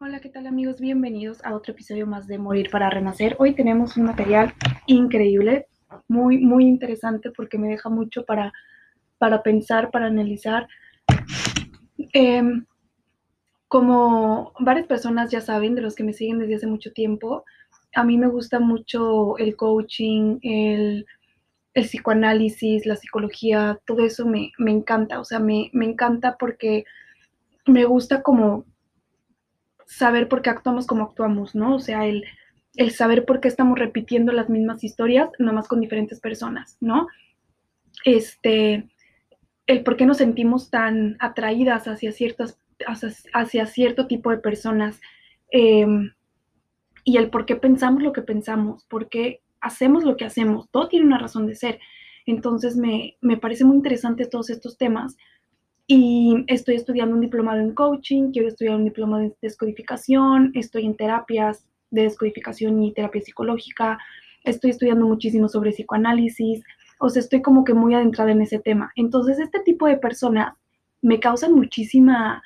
Hola, ¿qué tal amigos? Bienvenidos a otro episodio más de Morir para Renacer. Hoy tenemos un material increíble, muy, muy interesante porque me deja mucho para, para pensar, para analizar. Em, como varias personas ya saben, de los que me siguen desde hace mucho tiempo, a mí me gusta mucho el coaching, el, el psicoanálisis, la psicología, todo eso me, me encanta. O sea, me, me encanta porque me gusta como saber por qué actuamos como actuamos, ¿no? O sea, el, el saber por qué estamos repitiendo las mismas historias, nomás con diferentes personas, ¿no? Este, el por qué nos sentimos tan atraídas hacia, ciertas, hacia, cierto tipo de personas eh, y el por qué pensamos lo que pensamos, por qué hacemos lo que hacemos, todo tiene una razón de ser. Entonces me, me parece muy interesante todos estos temas y estoy estudiando un diplomado en coaching, quiero estudiar un diplomado de descodificación, estoy en terapias de descodificación y terapia psicológica, estoy estudiando muchísimo sobre psicoanálisis, o sea, estoy como que muy adentrada en ese tema. Entonces, este tipo de personas me causan muchísima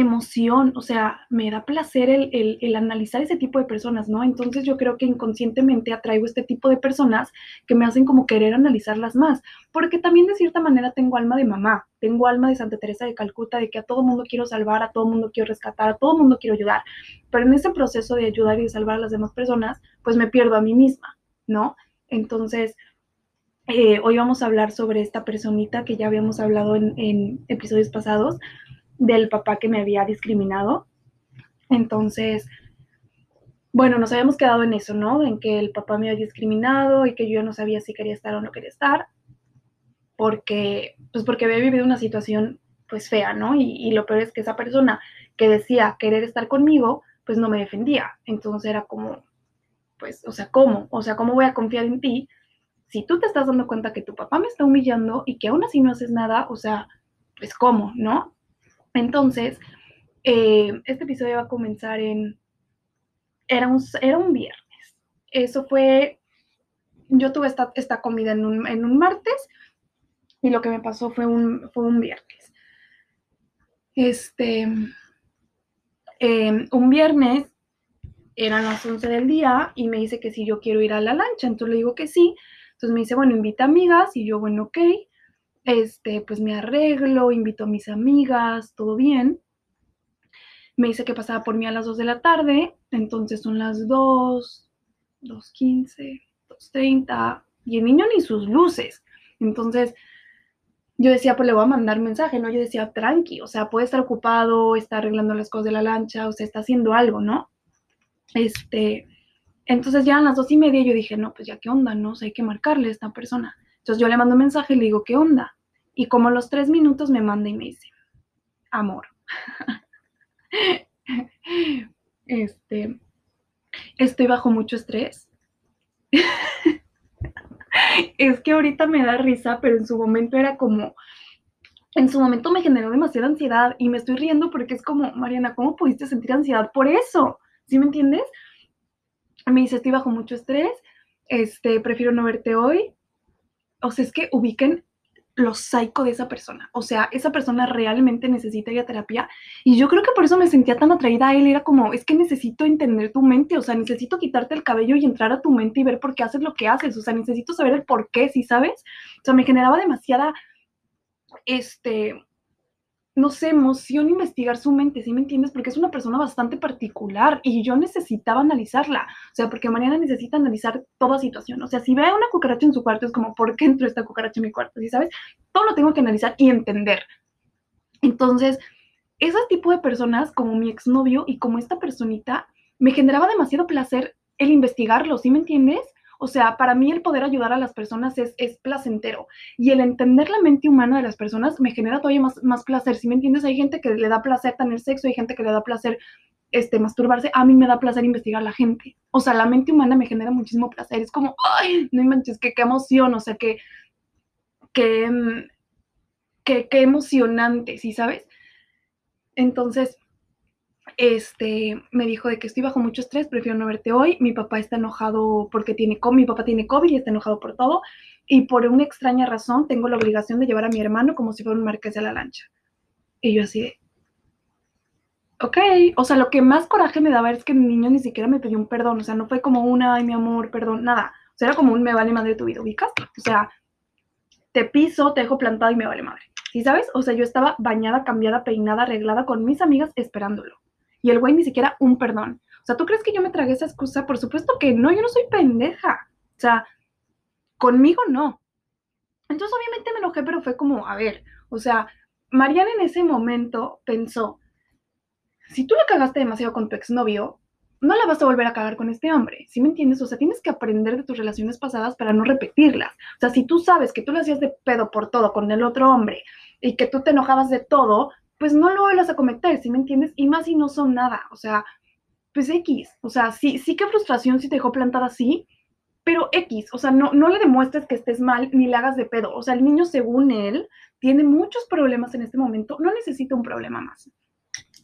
emoción, o sea, me da placer el, el, analizar ese tipo de personas, ¿no? Entonces yo creo que inconscientemente atraigo este tipo de personas que me hacen como querer analizarlas más, porque también de cierta manera tengo alma de mamá, tengo alma de Santa Teresa de Calcuta, de que a todo mundo quiero salvar, a todo mundo quiero rescatar, a todo mundo quiero ayudar, pero en ese proceso de ayudar y de salvar a las demás personas, pues me pierdo a mí misma, ¿no? Entonces, eh, hoy vamos a hablar sobre esta personita que ya habíamos hablado en episodios pasados, del papá que me había discriminado. Entonces, bueno, nos habíamos quedado en eso, ¿no? En que el papá me había discriminado y que yo no sabía si quería estar o no quería estar, porque, pues porque había vivido una situación, pues fea, ¿no? Y, lo peor es que esa persona que decía querer estar conmigo, pues no me defendía. Entonces era como, pues, o sea, ¿cómo? O sea, ¿cómo voy a confiar en ti si tú te estás dando cuenta que tu papá me está humillando y que aún así no haces nada? O sea, pues, ¿cómo? ¿No? Entonces, eh, este episodio va a comenzar en... Era un, era un viernes. Eso fue... Yo tuve esta, esta comida en un, en un, martes y lo que me pasó fue un, fue un viernes. Este... Eh, un viernes eran las 11 del día y me dice que si yo quiero ir a la lancha, entonces le digo que sí. Entonces me dice, bueno, invita amigas y yo, bueno, ok este, pues me arreglo, invito a mis amigas, todo bien. Me dice que pasaba por mí a las 2 de la tarde, entonces son las 2, 2.15, 2.30, y el niño ni sus luces. Entonces, yo decía, pues le voy a mandar mensaje, ¿no? Yo decía, tranqui, o sea, puede estar ocupado, está arreglando las cosas de la lancha, o sea, está haciendo algo, ¿no? Este, entonces ya a las dos y media yo dije, no, pues ya qué onda, ¿no? O hay que marcarle a esta persona. Entonces yo le mando un mensaje y le digo, ¿qué onda? Y como los tres minutos me manda y me dice, amor. este, estoy bajo mucho estrés. es que ahorita me da risa, pero en su momento era como, en su momento me generó demasiada ansiedad y me estoy riendo porque es como, Mariana, ¿cómo pudiste sentir ansiedad por eso? ¿Sí me entiendes? Me dice, estoy bajo mucho estrés, este, prefiero no verte hoy. O sea, es que ubiquen lo psycho de esa persona. O sea, esa persona realmente necesita ir a terapia. Y yo creo que por eso me sentía tan atraída a él. Era como, es que necesito entender tu mente. O sea, necesito quitarte el cabello y entrar a tu mente y ver por qué haces lo que haces. O sea, necesito saber el por qué, ¿sí sabes? O sea, me generaba demasiada, este, no sé, emoción investigar su mente, ¿sí me entiendes? Porque es una persona bastante particular y yo necesitaba analizarla. O sea, porque Mariana necesita analizar toda situación. O sea, si ve una cucaracha en su cuarto, es como, ¿por qué entró esta cucaracha en mi cuarto? ¿Sí sabes? Todo lo tengo que analizar y entender. Entonces, ese tipo de personas, como mi exnovio y como esta personita, me generaba demasiado placer el investigarlo, ¿sí me entiendes? O sea, para mí el poder ayudar a las personas es, es, placentero y el entender la mente humana de las personas me genera todavía más, más placer. Si me entiendes, hay gente que le da placer tener sexo, hay gente que le da placer este, masturbarse. A mí me da placer investigar a la gente. O sea, la mente humana me genera muchísimo placer. Es como, ay, no manches, qué, qué emoción, o sea, que, que, que, qué emocionante, ¿sí sabes? Entonces, este, me dijo de que estoy bajo mucho estrés, prefiero no verte hoy. Mi papá está enojado porque tiene COVID, mi papá tiene COVID y está enojado por todo. Y por una extraña razón tengo la obligación de llevar a mi hermano como si fuera un marqués de la lancha. Y yo así de, ok, o sea, lo que más coraje me daba es que el niño ni siquiera me pidió un perdón, o sea, no fue como una, ay, mi amor, perdón, nada, o sea, era como un me vale madre tu vida, ¿ubicas? O sea, te piso, te dejo plantado y me vale madre, ¿sí sabes? O sea, yo estaba bañada, cambiada, peinada, arreglada con mis amigas esperándolo, y el güey ni siquiera un perdón. O sea, ¿tú crees que yo me tragué esa excusa? Por supuesto que no, yo no soy pendeja, o sea, conmigo no. Entonces, obviamente me enojé, pero fue como, a ver, o sea, Mariana en ese momento pensó, si tú la cagaste demasiado con tu exnovio, no la vas a volver a cagar con este hombre, ¿sí me entiendes? O sea, tienes que aprender de tus relaciones pasadas para no repetirlas. O sea, si tú sabes que tú le hacías de pedo por todo con el otro hombre y que tú te enojabas de todo, pues no lo vuelvas a cometer, ¿sí me entiendes? Y más si no son nada, o sea, pues X, o sea, sí, sí que frustración si te dejó plantada así, pero X, o sea, no, no le demuestres que estés mal ni le hagas de pedo. O sea, el niño, según él, tiene muchos problemas en este momento, no necesita un problema más.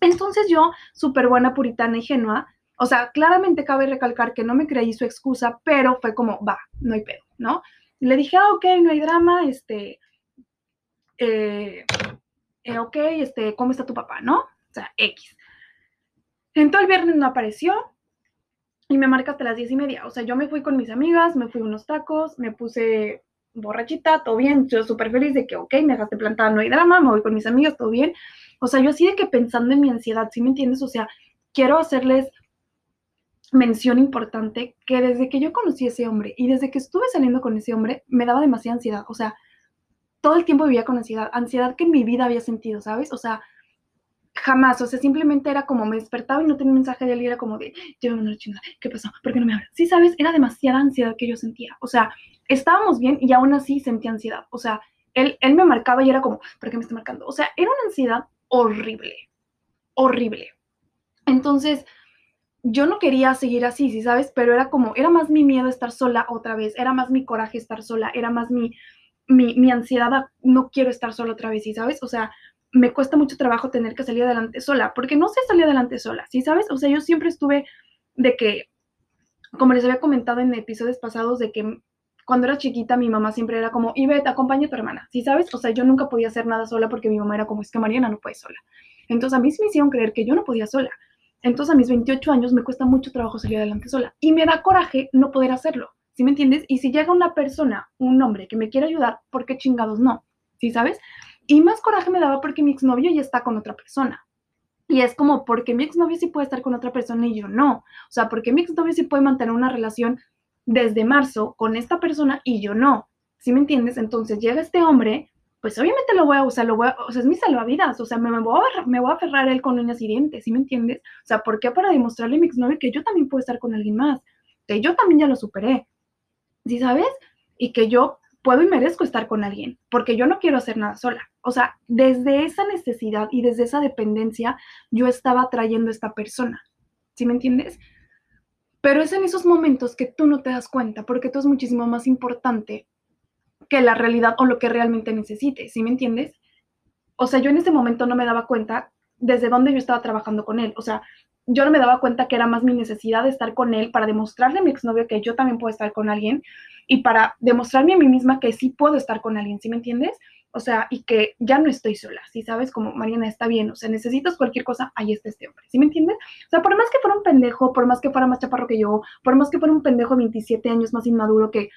Entonces yo, súper buena, puritana, ingenua, o sea, claramente cabe recalcar que no me creí su excusa, pero fue como, va, no hay pedo, ¿no? le dije, ah, ok, no hay drama, este, eh, eh, ok, este, ¿cómo está tu papá, no? O sea, X. Entonces el viernes no apareció y me marca hasta las diez y media. O sea, yo me fui con mis amigas, me fui unos tacos, me puse borrachita, todo bien, yo súper feliz de que, ok, me dejaste plantada, no hay drama, me voy con mis amigas, todo bien. O sea, yo así de que pensando en mi ansiedad, ¿sí me entiendes? O sea, quiero hacerles mención importante que desde que yo conocí a ese hombre y desde que estuve saliendo con ese hombre, me daba demasiada ansiedad. O sea, todo el tiempo vivía con ansiedad, ansiedad que en mi vida había sentido, ¿sabes? O sea, jamás, o sea, simplemente era como me despertaba y no tenía mensaje de él y era como de, llévame una chingada, ¿qué pasó? ¿Por qué no me habla? Sí, ¿sabes? Era demasiada ansiedad que yo sentía. O sea, estábamos bien y aún así sentía ansiedad. O sea, él, él me marcaba y era como, ¿por qué me está marcando? O sea, era una ansiedad horrible, horrible. Entonces, yo no quería seguir así, ¿sí sabes? Pero era como, era más mi miedo estar sola otra vez, era más mi coraje estar sola, era más mi, mi, mi ansiedad no quiero estar sola otra vez, ¿sí sabes? O sea, me cuesta mucho trabajo tener que salir adelante sola, porque no sé salir adelante sola, ¿sí sabes? O sea, yo siempre estuve de que, como les había comentado en episodios pasados, de que cuando era chiquita mi mamá siempre era como, Ivette, acompaña a tu hermana, ¿sí sabes? O sea, yo nunca podía hacer nada sola porque mi mamá era como, es que Mariana no puede sola. Entonces a mí me hicieron creer que yo no podía sola. Entonces a mis 28 años me cuesta mucho trabajo salir adelante sola y me da coraje no poder hacerlo, ¿sí me entiendes? Y si llega una persona, un hombre que me quiere ayudar, ¿por qué chingados no? ¿Sí sabes? Y más coraje me daba porque mi exnovio ya está con otra persona. Y es como, porque mi exnovio sí puede estar con otra persona y yo no. O sea, porque mi exnovio sí puede mantener una relación desde marzo con esta persona y yo no. ¿Sí me entiendes? Entonces llega este hombre pues obviamente lo voy a usar, lo voy a, o sea, es mi salvavidas, o sea, me, voy a, me voy a aferrar a él con uñas y dientes, ¿sí me entiendes? O sea, ¿por qué para demostrarle a mi exnovio que yo también puedo estar con alguien más? Que yo también ya lo superé, ¿sí sabes? Y que yo puedo y merezco estar con alguien, porque yo no quiero hacer nada sola. O sea, desde esa necesidad y desde esa dependencia, yo estaba atrayendo a esta persona, ¿sí me entiendes? Pero es en esos momentos que tú no te das cuenta, porque tú es muchísimo más importante que la realidad o lo que realmente necesites, ¿sí me entiendes? O sea, yo en ese momento no me daba cuenta desde dónde yo estaba trabajando con él. O sea, yo no me daba cuenta que era más mi necesidad de estar con él para demostrarle a mi exnovio que yo también puedo estar con alguien y para demostrarme a mí misma que sí puedo estar con alguien, ¿sí me entiendes? O sea, y que ya no estoy sola, ¿sí sabes? Como Mariana está bien, o sea, necesitas cualquier cosa, ahí está este hombre, ¿sí me entiendes? O sea, por más que fuera un pendejo, por más que fuera más chaparro que yo, por más que fuera un pendejo de 27 años más inmaduro que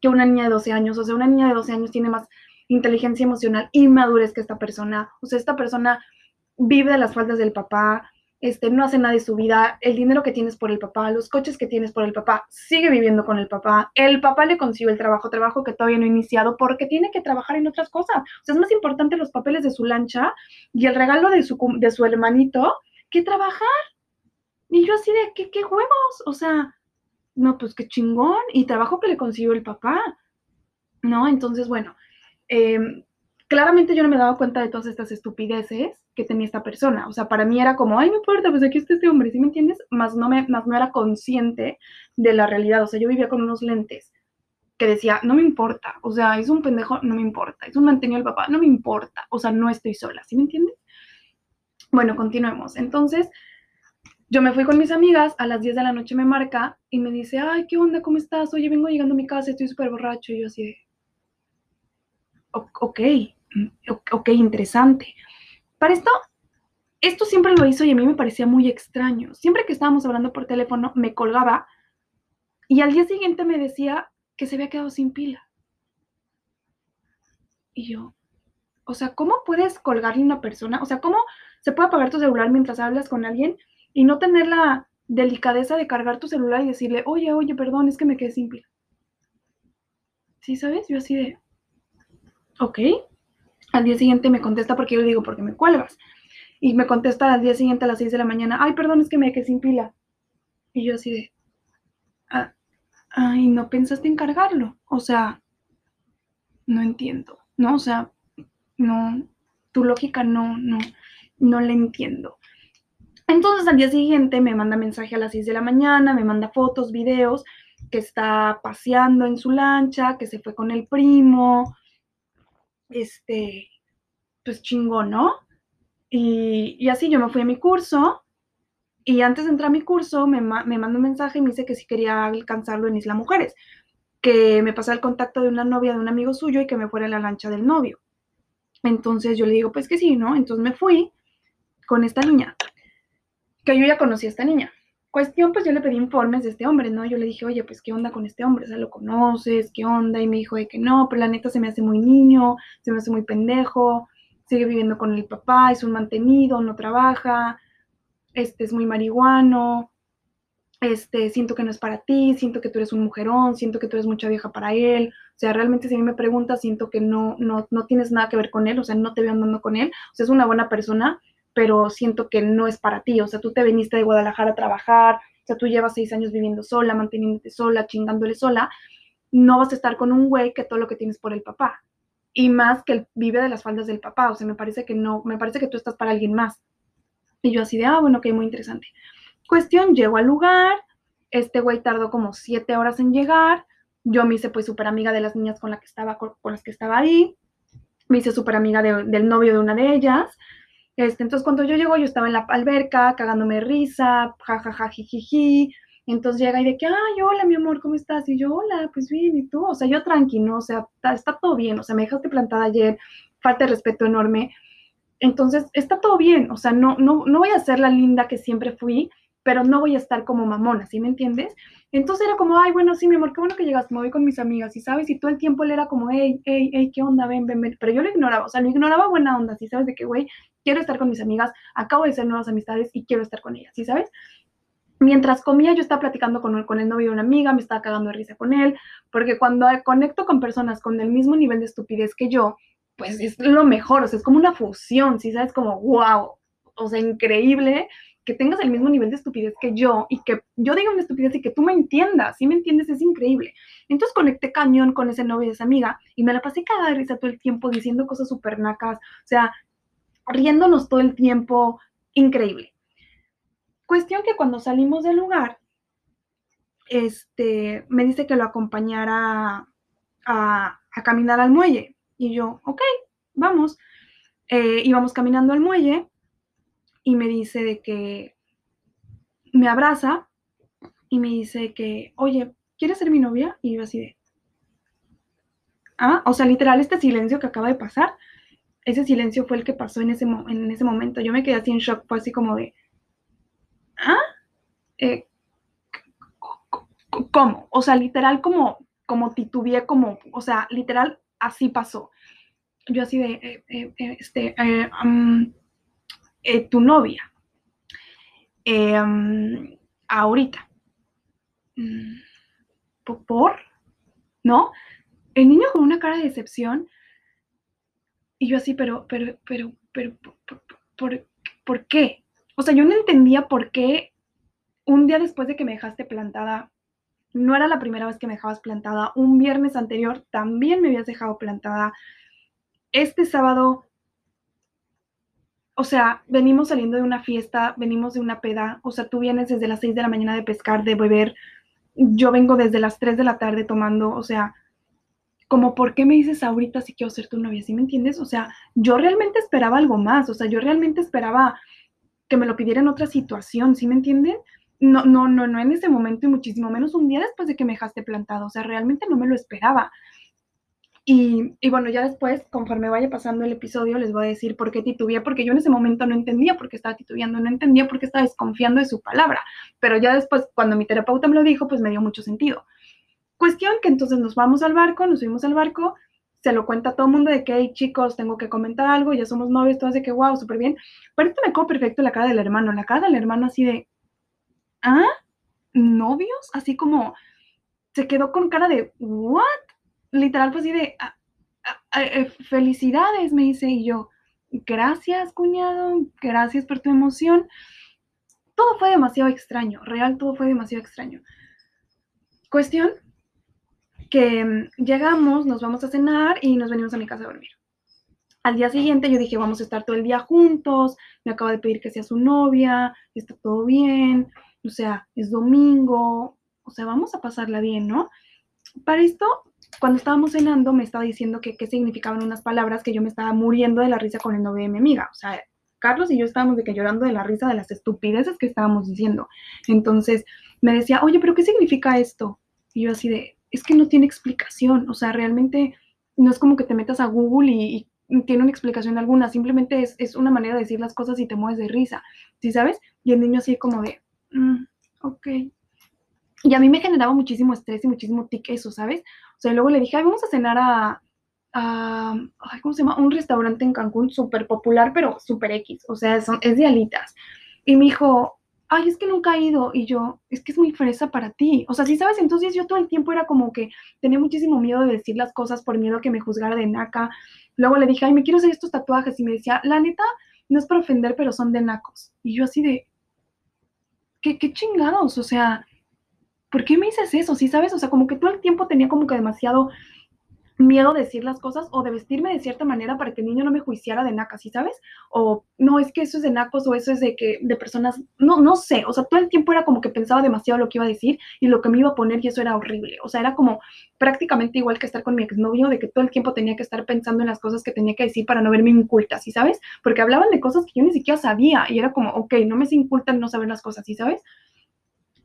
que una niña de 12 años. O sea, una niña de 12 años tiene más inteligencia emocional y madurez que esta persona. O sea, esta persona vive de las faltas del papá, este, no hace nada de su vida, el dinero que tienes por el papá, los coches que tienes por el papá, sigue viviendo con el papá, el papá le consiguió el trabajo, trabajo que todavía no ha iniciado porque tiene que trabajar en otras cosas. O sea, es más importante los papeles de su lancha y el regalo de su, de su hermanito que trabajar. Y yo así de, ¿qué, qué huevos? O sea, no, pues qué chingón, y trabajo que le consiguió el papá, ¿no? Entonces, bueno, em, claramente yo no me daba cuenta de todas estas estupideces que tenía esta persona, o sea, para mí era como, ay, no importa, pues aquí está este hombre, ¿sí me entiendes? Más no, me, más no era consciente de la realidad, o sea, yo vivía con unos lentes que decía, no me importa, o sea, es un pendejo, no me importa, es un mantenido el papá, no me importa, o sea, no estoy sola, ¿sí me entiendes? Bueno, continuemos. Entonces, yo me fui con mis amigas, a las 10 de la noche me marca y me dice, ay, ¿qué onda? ¿Cómo estás? Oye, vengo llegando a mi casa, estoy súper borracho. Y yo así de, ok, ok, interesante. Para esto, esto siempre lo hizo y a mí me parecía muy extraño. Siempre que estábamos hablando por teléfono, me colgaba y al día siguiente me decía que se había quedado sin pila. Y yo, o sea, ¿cómo puedes colgarle a una persona? O sea, ¿cómo se puede apagar tu celular mientras hablas con alguien y no tener la delicadeza de cargar tu celular y decirle, oye, oye, perdón, es que me quedé sin pila? ¿Sí sabes? Yo así de, ok. Al día siguiente me contesta porque yo le digo, ¿por qué me cuelgas? Y me contesta al día siguiente a las 6 de la mañana, ay, perdón, es que me quedé sin pila. Y yo así de, ah, ay, no pensaste en cargarlo. O sea, no entiendo, ¿no? O sea, no, tu lógica no, no, no la entiendo. Entonces al día siguiente me manda mensaje a las 6 de la mañana, me manda fotos, videos, que está paseando en su lancha, que se fue con el primo, este, pues chingón, ¿no? Y, así yo me fui a mi curso y antes de entrar a mi curso me, me manda un mensaje y me dice que si quería alcanzarlo en Isla Mujeres, que me pasara el contacto de una novia de un amigo suyo y que me fuera en la lancha del novio. Entonces yo le digo, pues que sí, ¿no? Entonces me fui con esta niña, que yo ya conocí a esta niña. Cuestión, pues yo le pedí informes de este hombre, ¿no? Yo le dije, oye, pues qué onda con este hombre, o sea, ¿lo conoces? ¿Qué onda? Y me dijo de que no, pero la neta se me hace muy niño, se me hace muy pendejo, sigue viviendo con el papá, es un mantenido, no trabaja, este es muy marihuano, este, siento que no es para ti, siento que tú eres un mujerón, siento que tú eres mucha vieja para él, o sea, realmente si a mí me preguntas, siento que no, no, no tienes nada que ver con él, o sea, no te veo andando con él, o sea, es una buena persona, pero siento que no es para ti, o sea, tú te viniste de Guadalajara a trabajar, o sea, tú llevas seis años viviendo sola, manteniéndote sola, chingándole sola, no vas a estar con un güey que todo lo que tienes por el papá, y más que vive de las faldas del papá, o sea, me parece que no, me parece que tú estás para alguien más. Y yo así de, ah, bueno, ok, muy interesante. Cuestión, llego al lugar, este güey tardó como siete horas en llegar, yo me hice pues súper amiga de las niñas con, las que estaba ahí, me hice súper amiga del novio de una de ellas, este, entonces cuando yo llego yo estaba en la alberca cagándome risa, jajaja, jijiji, entonces llega y de que, ay, hola, mi amor, ¿cómo estás? Y yo, hola, pues bien, ¿y tú? O sea, yo tranquilo, o sea, está, está todo bien, o sea, me dejaste plantada ayer, falta de respeto enorme, entonces, está todo bien, o sea, no, no, no voy a ser la linda que siempre fui, pero no voy a estar como mamona, ¿sí me entiendes? Entonces era como, ay, bueno, sí, mi amor, qué bueno que llegaste, me voy con mis amigas, y sabes, y todo el tiempo él era como, hey, hey, hey, ¿qué onda? Ven, ven, ven, pero yo lo ignoraba, o sea, lo ignoraba buena onda, ¿sí sabes? De que, güey, quiero estar con mis amigas, acabo de hacer nuevas amistades y quiero estar con ellas, ¿sí sabes? Mientras comía, yo estaba platicando con, con el novio de una amiga, me estaba cagando de risa con él, porque cuando conecto con personas con el mismo nivel de estupidez que yo, pues es lo mejor, o sea, es como una fusión, ¿sí sabes? Como, wow, o sea, increíble que tengas el mismo nivel de estupidez que yo y que yo diga una estupidez y que tú me entiendas, ¿sí me entiendes? Es increíble. Entonces conecté cañón con ese novio y esa amiga y me la pasé cada risa todo el tiempo diciendo cosas súper nacas, o sea, riéndonos todo el tiempo, increíble. Cuestión que cuando salimos del lugar, este, me dice que lo acompañara a, a caminar al muelle. Y yo, ok, vamos. Eh, íbamos caminando al muelle y me dice de que me abraza y me dice que, oye, ¿quieres ser mi novia? Y yo así de, ah, o sea, literal, este silencio que acaba de pasar, ese silencio fue el que pasó en ese, en ese momento. Yo me quedé así en shock, fue así como de, ah, eh, ¿cómo? O sea, literal como, como titubeé, como, o sea, literal así pasó. Yo así de, eh, eh, eh, tu novia, ahorita, mm, ¿por? ¿No? El niño con una cara de decepción y yo así, pero, pero, pero, pero, ¿por, por qué? O sea, yo no entendía por qué un día después de que me dejaste plantada no era la primera vez que me dejabas plantada. Un viernes anterior también me habías dejado plantada. Este sábado, o sea, venimos saliendo de una fiesta, venimos de una peda. O sea, tú vienes desde las 6 de la mañana de pescar, de beber. Yo vengo desde las 3 de la tarde tomando. O sea, como, ¿por qué me dices ahorita si quiero ser tu novia? ¿Sí me entiendes? O sea, yo realmente esperaba algo más. O sea, yo realmente esperaba que me lo pidiera en otra situación. ¿Sí me entienden? no, no, no, no en ese momento y muchísimo menos un día después de que me dejaste plantado. O sea, realmente no me lo esperaba. Y, bueno, ya después, conforme vaya pasando el episodio, les voy a decir por qué titubeé, porque yo en ese momento no entendía por qué estaba titubeando, no entendía por qué estaba desconfiando de su palabra. Pero ya después, cuando mi terapeuta me lo dijo, pues me dio mucho sentido. Cuestión que entonces nos vamos al barco, nos subimos al barco, se lo cuenta a todo el mundo de que, hey, chicos, tengo que comentar algo, ya somos novios, todo de que, wow, súper bien. Pero esto me quedó perfecto la cara del hermano, la cara del hermano así de, ¿ah? ¿Novios? Así como, se quedó con cara de, ¿what? Literal fue así de, ah, ah, ah, eh, felicidades, me dice, y yo, gracias, cuñado, gracias por tu emoción. Todo fue demasiado extraño, real, todo fue demasiado extraño. Cuestión que mm, llegamos, nos vamos a cenar y nos venimos a mi casa a dormir. Al día siguiente yo dije, vamos a estar todo el día juntos, me acaba de pedir que sea su novia, está todo bien, o sea, es domingo, o sea, vamos a pasarla bien, ¿no? Para esto cuando estábamos cenando me estaba diciendo que qué significaban unas palabras que yo me estaba muriendo de la risa con el novio de mi amiga. O sea, Carlos y yo estábamos de que llorando de la risa de las estupideces que estábamos diciendo. Entonces me decía, oye, pero ¿qué significa esto? Y yo así de, es que no tiene explicación. O sea, realmente no es como que te metas a Google y, tiene una explicación alguna. Simplemente es, una manera de decir las cosas y te mueves de risa. ¿Sí sabes? Y el niño así como de, mm, ok. Y a mí me generaba muchísimo estrés y muchísimo tic eso, ¿sabes? O sea, luego le dije, ay, vamos a cenar a, ay, ¿cómo se llama? Un restaurante en Cancún súper popular, pero súper X, o sea, son, es de alitas. Y me dijo, ay, es que nunca he ido. Y yo, es que es muy fresa para ti. O sea, sí sabes, entonces yo todo el tiempo era como que tenía muchísimo miedo de decir las cosas por miedo a que me juzgara de naca. Luego le dije, ay, me quiero hacer estos tatuajes. Y me decía, la neta, no es para ofender, pero son de nacos. Y yo así de, ¿qué, qué chingados? O sea, ¿por qué me dices eso? ¿Sí sabes? O sea, como que todo el tiempo tenía como que demasiado miedo de decir las cosas o de vestirme de cierta manera para que el niño no me juiciara de naca, ¿sí sabes? O no, es que eso es de nacos o eso es de que de personas, no, no sé, o sea, todo el tiempo era como que pensaba demasiado lo que iba a decir y lo que me iba a poner y eso era horrible, o sea, era como prácticamente igual que estar con mi exnovio, de que todo el tiempo tenía que estar pensando en las cosas que tenía que decir para no verme inculta, ¿sí sabes? Porque hablaban de cosas que yo ni siquiera sabía y era como, ok, no me se inculta no saber las cosas, ¿sí sabes?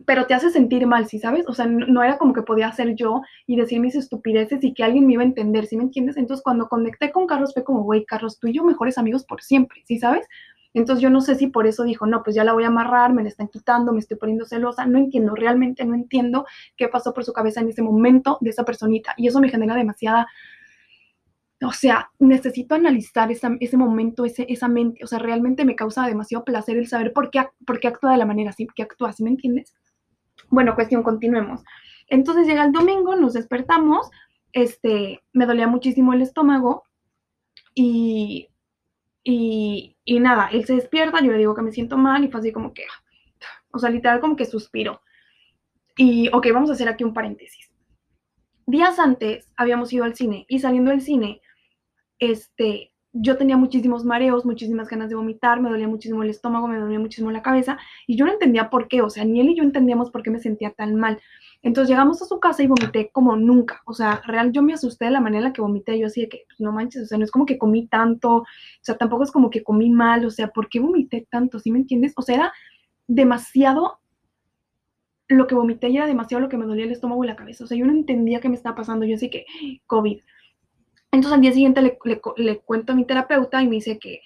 Pero te hace sentir mal, ¿sí sabes? O sea, no, era como que podía ser yo y decir mis estupideces y que alguien me iba a entender, ¿sí me entiendes? Entonces, cuando conecté con Carlos fue como, güey, Carlos, tú y yo mejores amigos por siempre, ¿sí sabes? Entonces, yo no sé si por eso dijo, no, pues ya la voy a amarrar, me la están quitando, me estoy poniendo celosa, no entiendo, realmente no entiendo qué pasó por su cabeza en ese momento de esa personita y eso me genera demasiada... O sea, necesito analizar ese momento, ese, esa mente. O sea, realmente me causa demasiado placer el saber por qué, por qué actúa de la manera así, que actúa, ¿sí me entiendes? Bueno, cuestión, continuemos. Entonces llega el domingo, nos despertamos, este, me dolía muchísimo el estómago y, y, y nada, él se despierta, yo le digo que me siento mal y fue así como que, o sea, literal como que suspiro. Y, ok, vamos a hacer aquí un paréntesis. Días antes habíamos ido al cine y saliendo del cine, este, yo tenía muchísimos mareos, muchísimas ganas de vomitar, me dolía muchísimo el estómago, me dolía muchísimo la cabeza y yo no entendía por qué, o sea, ni él y yo entendíamos por qué me sentía tan mal. Entonces llegamos a su casa y vomité como nunca, o sea, real yo me asusté de la manera en la que vomité, yo así de que, pues, no manches, o sea, no es como que comí tanto, o sea, tampoco es como que comí mal, o sea, ¿por qué vomité tanto? ¿Sí me entiendes? O sea, era demasiado lo que vomité y era demasiado lo que me dolía el estómago y la cabeza, o sea, yo no entendía qué me estaba pasando, yo así que, COVID. Entonces al día siguiente le, cuento a mi terapeuta y me dice que,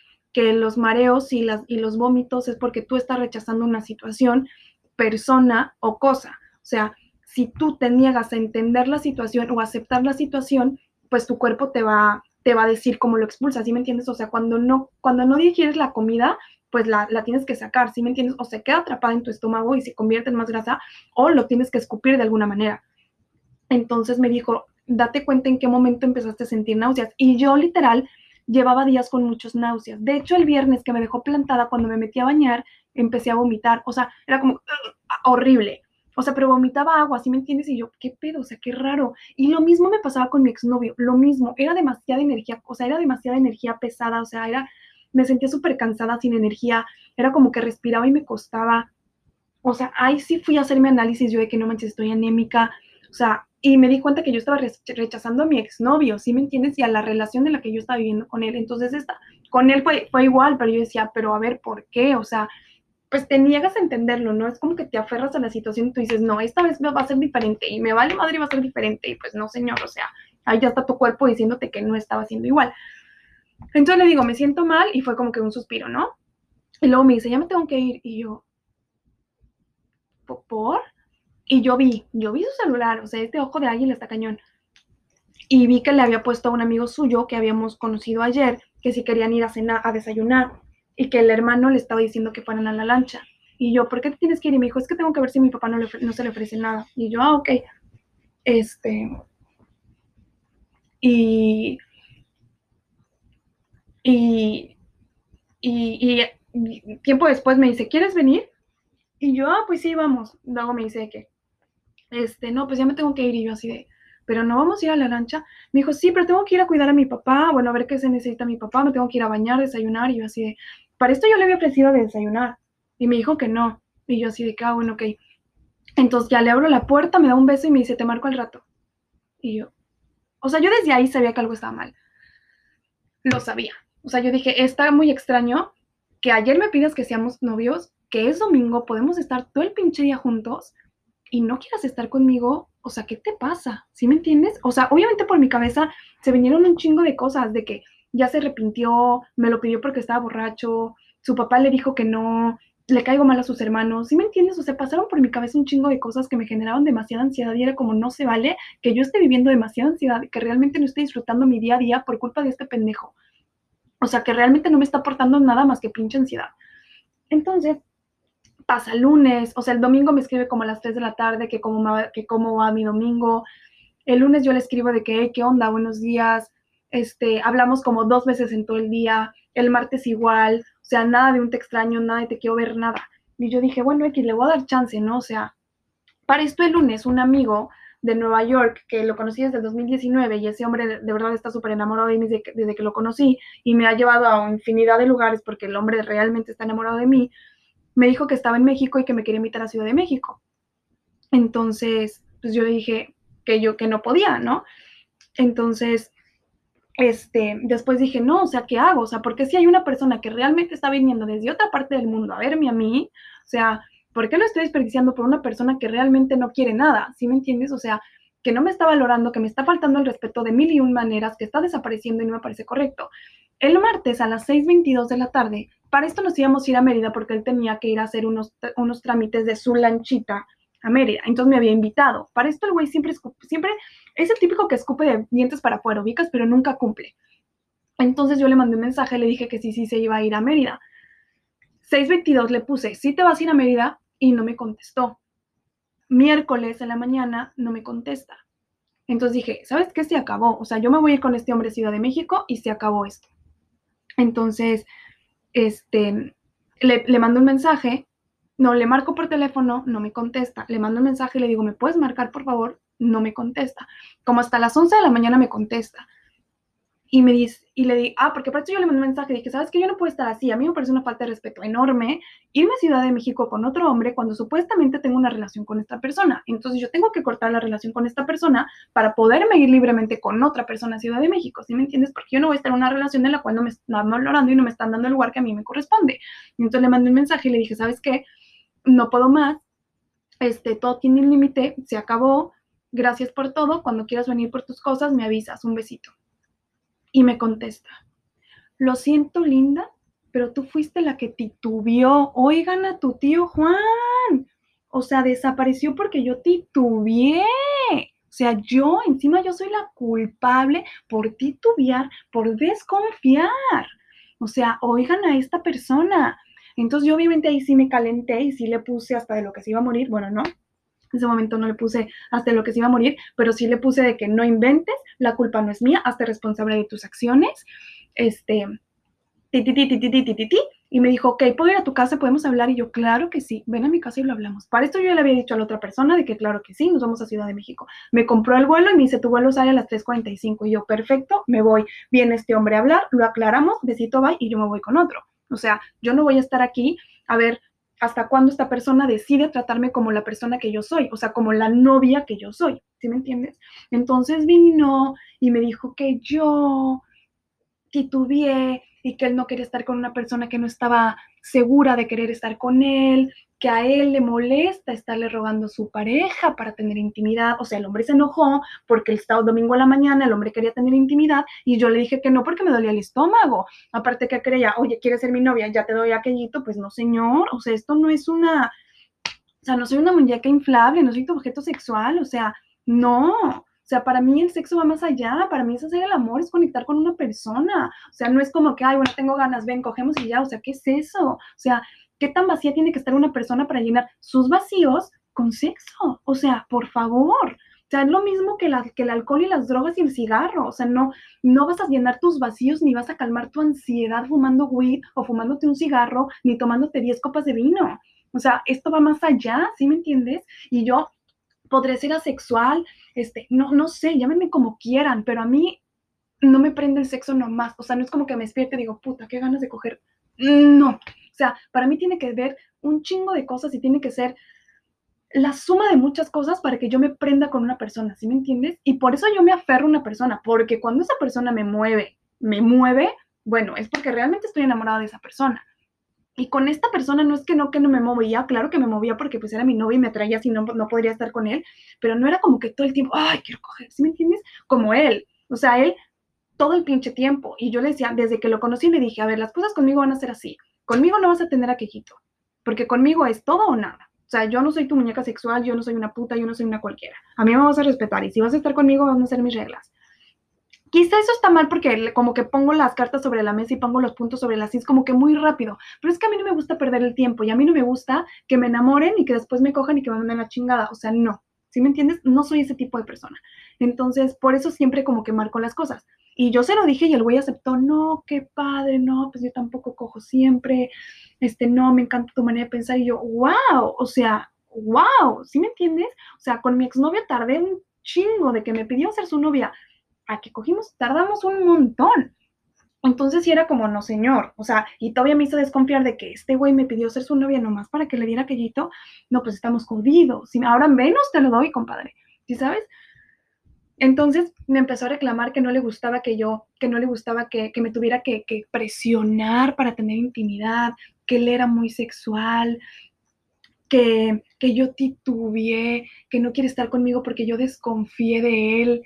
los mareos y, las, los vómitos es porque tú estás rechazando una situación, persona o cosa. O sea, si tú te niegas a entender la situación o aceptar la situación, pues tu cuerpo te va, a decir cómo lo expulsa, ¿sí me entiendes? O sea, cuando no, cuando no digieres la comida, pues la, la, tienes que sacar, ¿sí me entiendes? O se queda atrapada en tu estómago y se convierte en más grasa, o lo tienes que escupir de alguna manera. Entonces me dijo, date cuenta en qué momento empezaste a sentir náuseas. Y yo literal llevaba días con muchos náuseas. De hecho, el viernes que me dejó plantada, cuando me metí a bañar, empecé a vomitar. O sea, era como horrible. O sea, pero vomitaba agua, ¿sí me entiendes? Y yo, ¿qué pedo? O sea, qué raro. Y lo mismo me pasaba con mi exnovio, lo mismo. Era demasiada energía, o sea, era demasiada energía pesada, o sea, era, me sentía súper cansada, sin energía. Era como que respiraba y me costaba. O sea, ahí sí fui a hacerme análisis yo de que no manches, estoy anémica. O sea, y me di cuenta que yo estaba rechazando a mi exnovio, ¿sí me entiendes? Y a la relación en la que yo estaba viviendo con él. Entonces, esta, con él fue, fue igual, pero yo decía, pero a ver, ¿por qué? O sea, pues te niegas a entenderlo, ¿no? Es como que te aferras a la situación y tú dices, no, esta vez va a ser diferente y me vale madre va a ser diferente. Y pues no, señor, o sea, ahí ya está tu cuerpo diciéndote que no estaba haciendo igual. Entonces le digo, me siento mal y fue como que un suspiro, ¿no? Y luego me dice, ya me tengo que ir. Y yo, ¿por? Y yo vi, yo vi su celular, o sea, este ojo de águila está cañón. Y vi que le había puesto a un amigo suyo que habíamos conocido ayer, que si querían ir a cenar, a desayunar, y que el hermano le estaba diciendo que fueran a la lancha. Y yo, ¿por qué te tienes que ir? Y me dijo, es que tengo que ver si mi papá no, le, no se le ofrece nada. Y yo, ah, ok. Este. Y. Y. Y, y tiempo después me dice, ¿quieres venir? Y yo, ah, pues sí, vamos. Luego me dice que, este, no, pues ya me tengo que ir. Y yo así de, pero no vamos a ir a la lancha. Me dijo, sí, pero tengo que ir a cuidar a mi papá, bueno, a ver qué se necesita mi papá, me tengo que ir a bañar, desayunar. Y yo así de, para esto yo le había ofrecido de desayunar. Y me dijo que no. Y yo así de ah, bueno, ok. Entonces ya le abro la puerta, me da un beso y me dice, te marco al rato. Y yo, o sea, yo desde ahí sabía que algo estaba mal. Lo sabía. O sea, yo dije, está muy extraño que ayer me pidas que seamos novios, que es domingo, podemos estar todo el pinche día juntos y no quieras estar conmigo. O sea, ¿qué te pasa? ¿Sí me entiendes? O sea, obviamente por mi cabeza se vinieron un chingo de cosas, de que ya se arrepintió, me lo pidió porque estaba borracho, su papá le dijo que no, le caigo mal a sus hermanos, ¿sí me entiendes? O sea, pasaron por mi cabeza un chingo de cosas que me generaron demasiada ansiedad y era como no se vale que yo esté viviendo demasiada ansiedad, que realmente no esté disfrutando mi día a día por culpa de este pendejo. O sea, que realmente no me está aportando nada más que pinche ansiedad. Entonces, pasa lunes, o sea, el domingo me escribe como a las 3 de la tarde que cómo, que cómo va mi domingo. El lunes yo le escribo de que, ¿qué onda? Buenos días. Este, hablamos como dos veces en todo el día. El martes igual. O sea, nada de un te extraño, nada de te quiero ver, nada. Y yo dije, bueno, X, le voy a dar chance, ¿no? O sea, para esto el lunes un amigo de Nueva York, que lo conocí desde el 2019 y ese hombre de, verdad está súper enamorado de mí desde que, lo conocí y me ha llevado a infinidad de lugares porque el hombre realmente está enamorado de mí, me dijo que estaba en México y que me quería invitar a Ciudad de México. Entonces, pues yo dije que yo que no podía, ¿no? Entonces, este, después dije, no, o sea, ¿qué hago? O sea, porque si hay una persona que realmente está viniendo desde otra parte del mundo a verme a mí, o sea, ¿por qué lo estoy desperdiciando por una persona que realmente no quiere nada? ¿Sí me entiendes? O sea, que no me está valorando, que me está faltando el respeto de mil y un maneras, que está desapareciendo y no me parece correcto. El martes a las 6.22 de la tarde, para esto nos íbamos a ir a Mérida porque él tenía que ir a hacer unos, unos trámites de su lanchita a Mérida. Entonces me había invitado. Para esto el güey siempre, siempre es el típico que escupe de dientes para afuera, ubicas, pero nunca cumple. Entonces yo le mandé un mensaje, le dije que sí, sí se iba a ir a Mérida. 6.22 le puse, sí te vas a ir a Mérida y no me contestó. Miércoles en la mañana no me contesta. Entonces dije, ¿sabes qué? Se acabó. O sea, yo me voy a ir con este hombre Ciudad de México y se acabó esto. Entonces, este, le, le mando un mensaje no, le marco por teléfono, no me contesta. Le mando un mensaje y le digo, ¿me puedes marcar, por favor? No me contesta. Como hasta las 11 de la mañana me contesta. Y me dice, y le digo, ah, porque por eso yo le mandé un mensaje, dije, ¿sabes que Yo no puedo estar así, a mí me parece una falta de respeto enorme irme a Ciudad de México con otro hombre cuando supuestamente tengo una relación con esta persona. Entonces yo tengo que cortar la relación con esta persona para poderme ir libremente con otra persona a Ciudad de México, ¿sí me entiendes? Porque yo no voy a estar en una relación en la cual no me están valorando y no me están dando el lugar que a mí me corresponde. Y entonces le mandé un mensaje y le dije, ¿sabes qué? no puedo más, este, todo tiene un límite, se acabó, gracias por todo, cuando quieras venir por tus cosas, me avisas, un besito. Y me contesta, lo siento linda, pero tú fuiste la que titubió, oigan a tu tío Juan, o sea, desapareció porque yo titubeé. O sea, yo, encima yo soy la culpable por titubear, por desconfiar. O sea, oigan a esta persona. Entonces yo obviamente ahí sí me calenté y sí le puse hasta de lo que se iba a morir. Bueno, no, en ese momento no le puse hasta lo que se iba a morir, pero sí le puse de que no inventes, la culpa no es mía, hazte responsable de tus acciones. Este, ti, ti, ti, ti, ti, ti, y me dijo, ok, ¿puedo ir a tu casa? ¿Podemos hablar? Y yo, claro que sí, ven a mi casa y lo hablamos. Para esto yo le había dicho a la otra persona de que claro que sí, nos vamos a Ciudad de México. Me compró el vuelo y me dice, tu vuelo sale a las 3.45. Y yo, perfecto, me voy. Viene este hombre a hablar, lo aclaramos, besito, bye, y yo me voy con otro. O sea, yo no voy a estar aquí a ver hasta cuándo esta persona decide tratarme como la persona que yo soy, o sea, como la novia que yo soy, ¿sí me entiendes? Entonces vino y me dijo que yo titubeé y que él no quería estar con una persona que no estaba segura de querer estar con él que a él le molesta estarle rogando a su pareja para tener intimidad. O sea, el hombre se enojó porque el estado domingo a la mañana, el hombre quería tener intimidad y yo le dije que no porque me dolía el estómago. Aparte que creía, oye, ¿quieres ser mi novia? Ya te doy aquellito. Pues no, señor. O sea, esto no es una... O sea, no soy una muñeca inflable, no soy tu objeto sexual. O sea, no. O sea, para mí el sexo va más allá, para mí es hacer el amor, es conectar con una persona. O sea, no es como que, ay, bueno, tengo ganas, ven, cogemos y ya. O sea, ¿qué es eso? O sea, ¿Qué tan vacía tiene que estar una persona para llenar sus vacíos con sexo? O sea, por favor. O sea, es lo mismo que, el alcohol y las drogas y el cigarro. O sea, no, no vas a llenar tus vacíos ni vas a calmar tu ansiedad fumando weed o fumándote un cigarro ni tomándote 10 copas de vino. O sea, esto va más allá, ¿sí me entiendes? Y yo podré ser asexual, este, no, no sé, llámenme como quieran, pero a mí no me prende el sexo nomás. O sea, no es como que me despierte y digo, puta, qué ganas de coger. No, sea, para mí tiene que ver un chingo de cosas y tiene que ser la suma de muchas cosas para que yo me prenda con una persona, ¿sí me entiendes? Y por eso yo me aferro a una persona, porque cuando esa persona me mueve, me mueve, bueno, es porque realmente estoy enamorada de esa persona. Y con esta persona no es que no, que no me movía, claro que me movía porque pues era mi novia y me atraía, si no, no podría estar con él, pero no era como que todo el tiempo, ay, quiero coger, ¿sí me entiendes? Como él, o sea, él todo el pinche tiempo. Y yo le decía, desde que lo conocí, le dije, a ver, las cosas conmigo van a ser así. Conmigo no vas a tener aquellito, porque conmigo es todo o nada. O sea, yo no soy tu muñeca sexual, yo no soy una puta, yo no soy una cualquiera. A mí me vas a respetar y si vas a estar conmigo van a ser mis reglas. Quizá eso está mal porque como que pongo las cartas sobre la mesa y pongo los puntos sobre las es como que muy rápido. Pero es que a mí no me gusta perder el tiempo y a mí no me gusta que me enamoren y que después me cojan y que me manden la chingada. O sea, no. ¿Sí me entiendes? No soy ese tipo de persona. Entonces, por eso siempre como que marco las cosas. Y yo se lo dije y el güey aceptó, no, qué padre, no, pues yo tampoco cojo siempre, este, no, me encanta tu manera de pensar. Y yo, wow, o sea, wow, ¿sí me entiendes? O sea, con mi exnovia tardé un chingo de que me pidió ser su novia a que cogimos, tardamos un montón. Entonces sí era como, no señor, o sea, y todavía me hizo desconfiar de que este güey me pidió ser su novia nomás para que le diera aquellito, no, pues estamos jodidos, si ahora menos te lo doy, compadre, ¿sí sabes? Entonces me empezó a reclamar que no le gustaba que yo, que no le gustaba que, me tuviera que, presionar para tener intimidad, que él era muy sexual, que, que yo titubeé, que no quiere estar conmigo porque yo desconfié de él,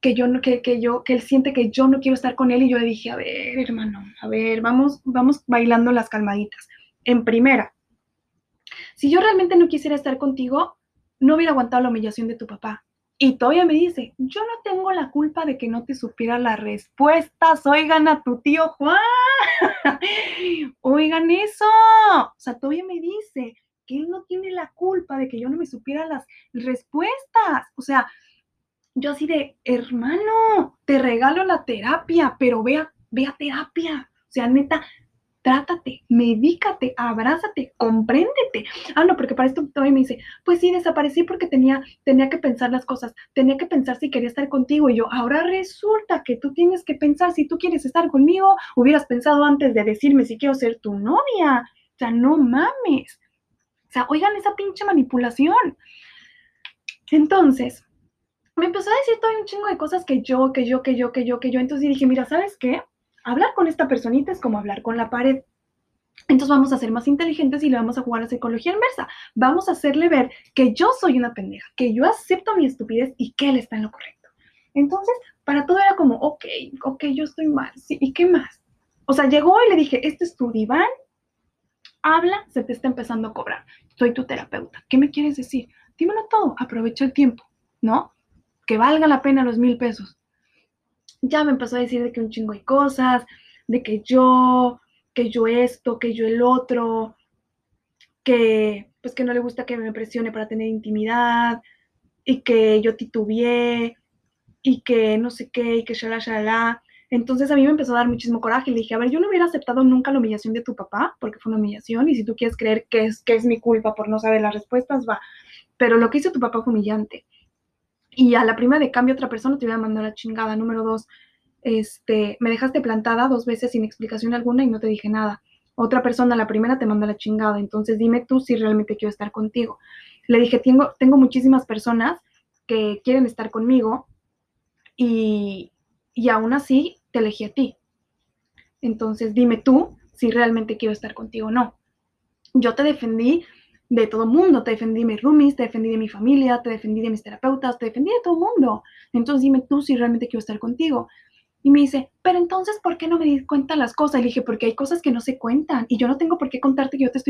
que yo no, que, que, yo, que él siente que yo no quiero estar con él y yo le dije, a ver, hermano, a ver, vamos, vamos bailando las calmaditas. En primera, si yo realmente no quisiera estar contigo, no hubiera aguantado la humillación de tu papá. Y todavía me dice, yo no tengo la culpa de que no te supiera las respuestas. Oigan a tu tío Juan. Oigan eso. O sea, todavía me dice que él no tiene la culpa de que yo no me supiera las respuestas. O sea, yo así de, hermano, te regalo la terapia, pero vea, vea terapia. O sea, neta, trátate, medícate, abrázate, compréndete. Ah, no, porque para esto todavía me dice, pues sí, desaparecí porque tenía, tenía que pensar las cosas, tenía que pensar si quería estar contigo. Y yo, ahora resulta que tú tienes que pensar si tú quieres estar conmigo, hubieras pensado antes de decirme si quiero ser tu novia. O sea, no mames. O sea, oigan esa pinche manipulación. Entonces, me empezó a decir todavía un chingo de cosas que yo, que yo, que yo, que yo, que yo. Entonces dije, mira, ¿sabes qué? Hablar con esta personita es como hablar con la pared. Entonces vamos a ser más inteligentes y le vamos a jugar a psicología inversa. Vamos a hacerle ver que yo soy una pendeja, que yo acepto mi estupidez y que él está en lo correcto. Entonces, para todo era como, ok, ok, yo estoy mal, sí, ¿y qué más? O sea, llegó y le dije, este es tu diván, habla, se te está empezando a cobrar. Soy tu terapeuta. ¿Qué me quieres decir? Dímelo todo, aprovecha el tiempo, ¿no? Que valga la pena los mil pesos ya me empezó a decir de que un chingo de cosas, de que yo, que yo esto, que yo el otro, que pues que no le gusta que me presione para tener intimidad y que yo titubeé y que no sé qué y que shala shala. Entonces a mí me empezó a dar muchísimo coraje y le dije, a ver, yo no hubiera aceptado nunca la humillación de tu papá porque fue una humillación y si tú quieres creer que es, que es mi culpa por no saber las respuestas, va. Pero lo que hizo tu papá fue humillante y a la primera de cambio otra persona te voy a mandar la chingada. Número dos, este, me dejaste plantada dos veces sin explicación alguna y no te dije nada. Otra persona, la primera, te manda la chingada. Entonces dime tú si realmente quiero estar contigo. Le dije, tengo, tengo muchísimas personas que quieren estar conmigo y, y aún así te elegí a ti. Entonces dime tú si realmente quiero estar contigo o no. Yo te defendí de todo el mundo, te defendí de mis roomies, te defendí de mi familia, te defendí de mis terapeutas, te defendí de todo el mundo. Entonces dime tú si realmente quiero estar contigo. Y me dice, pero entonces, ¿por qué no me di cuenta las cosas? Y dije, porque hay cosas que no se cuentan y yo no tengo por qué contarte que yo te estoy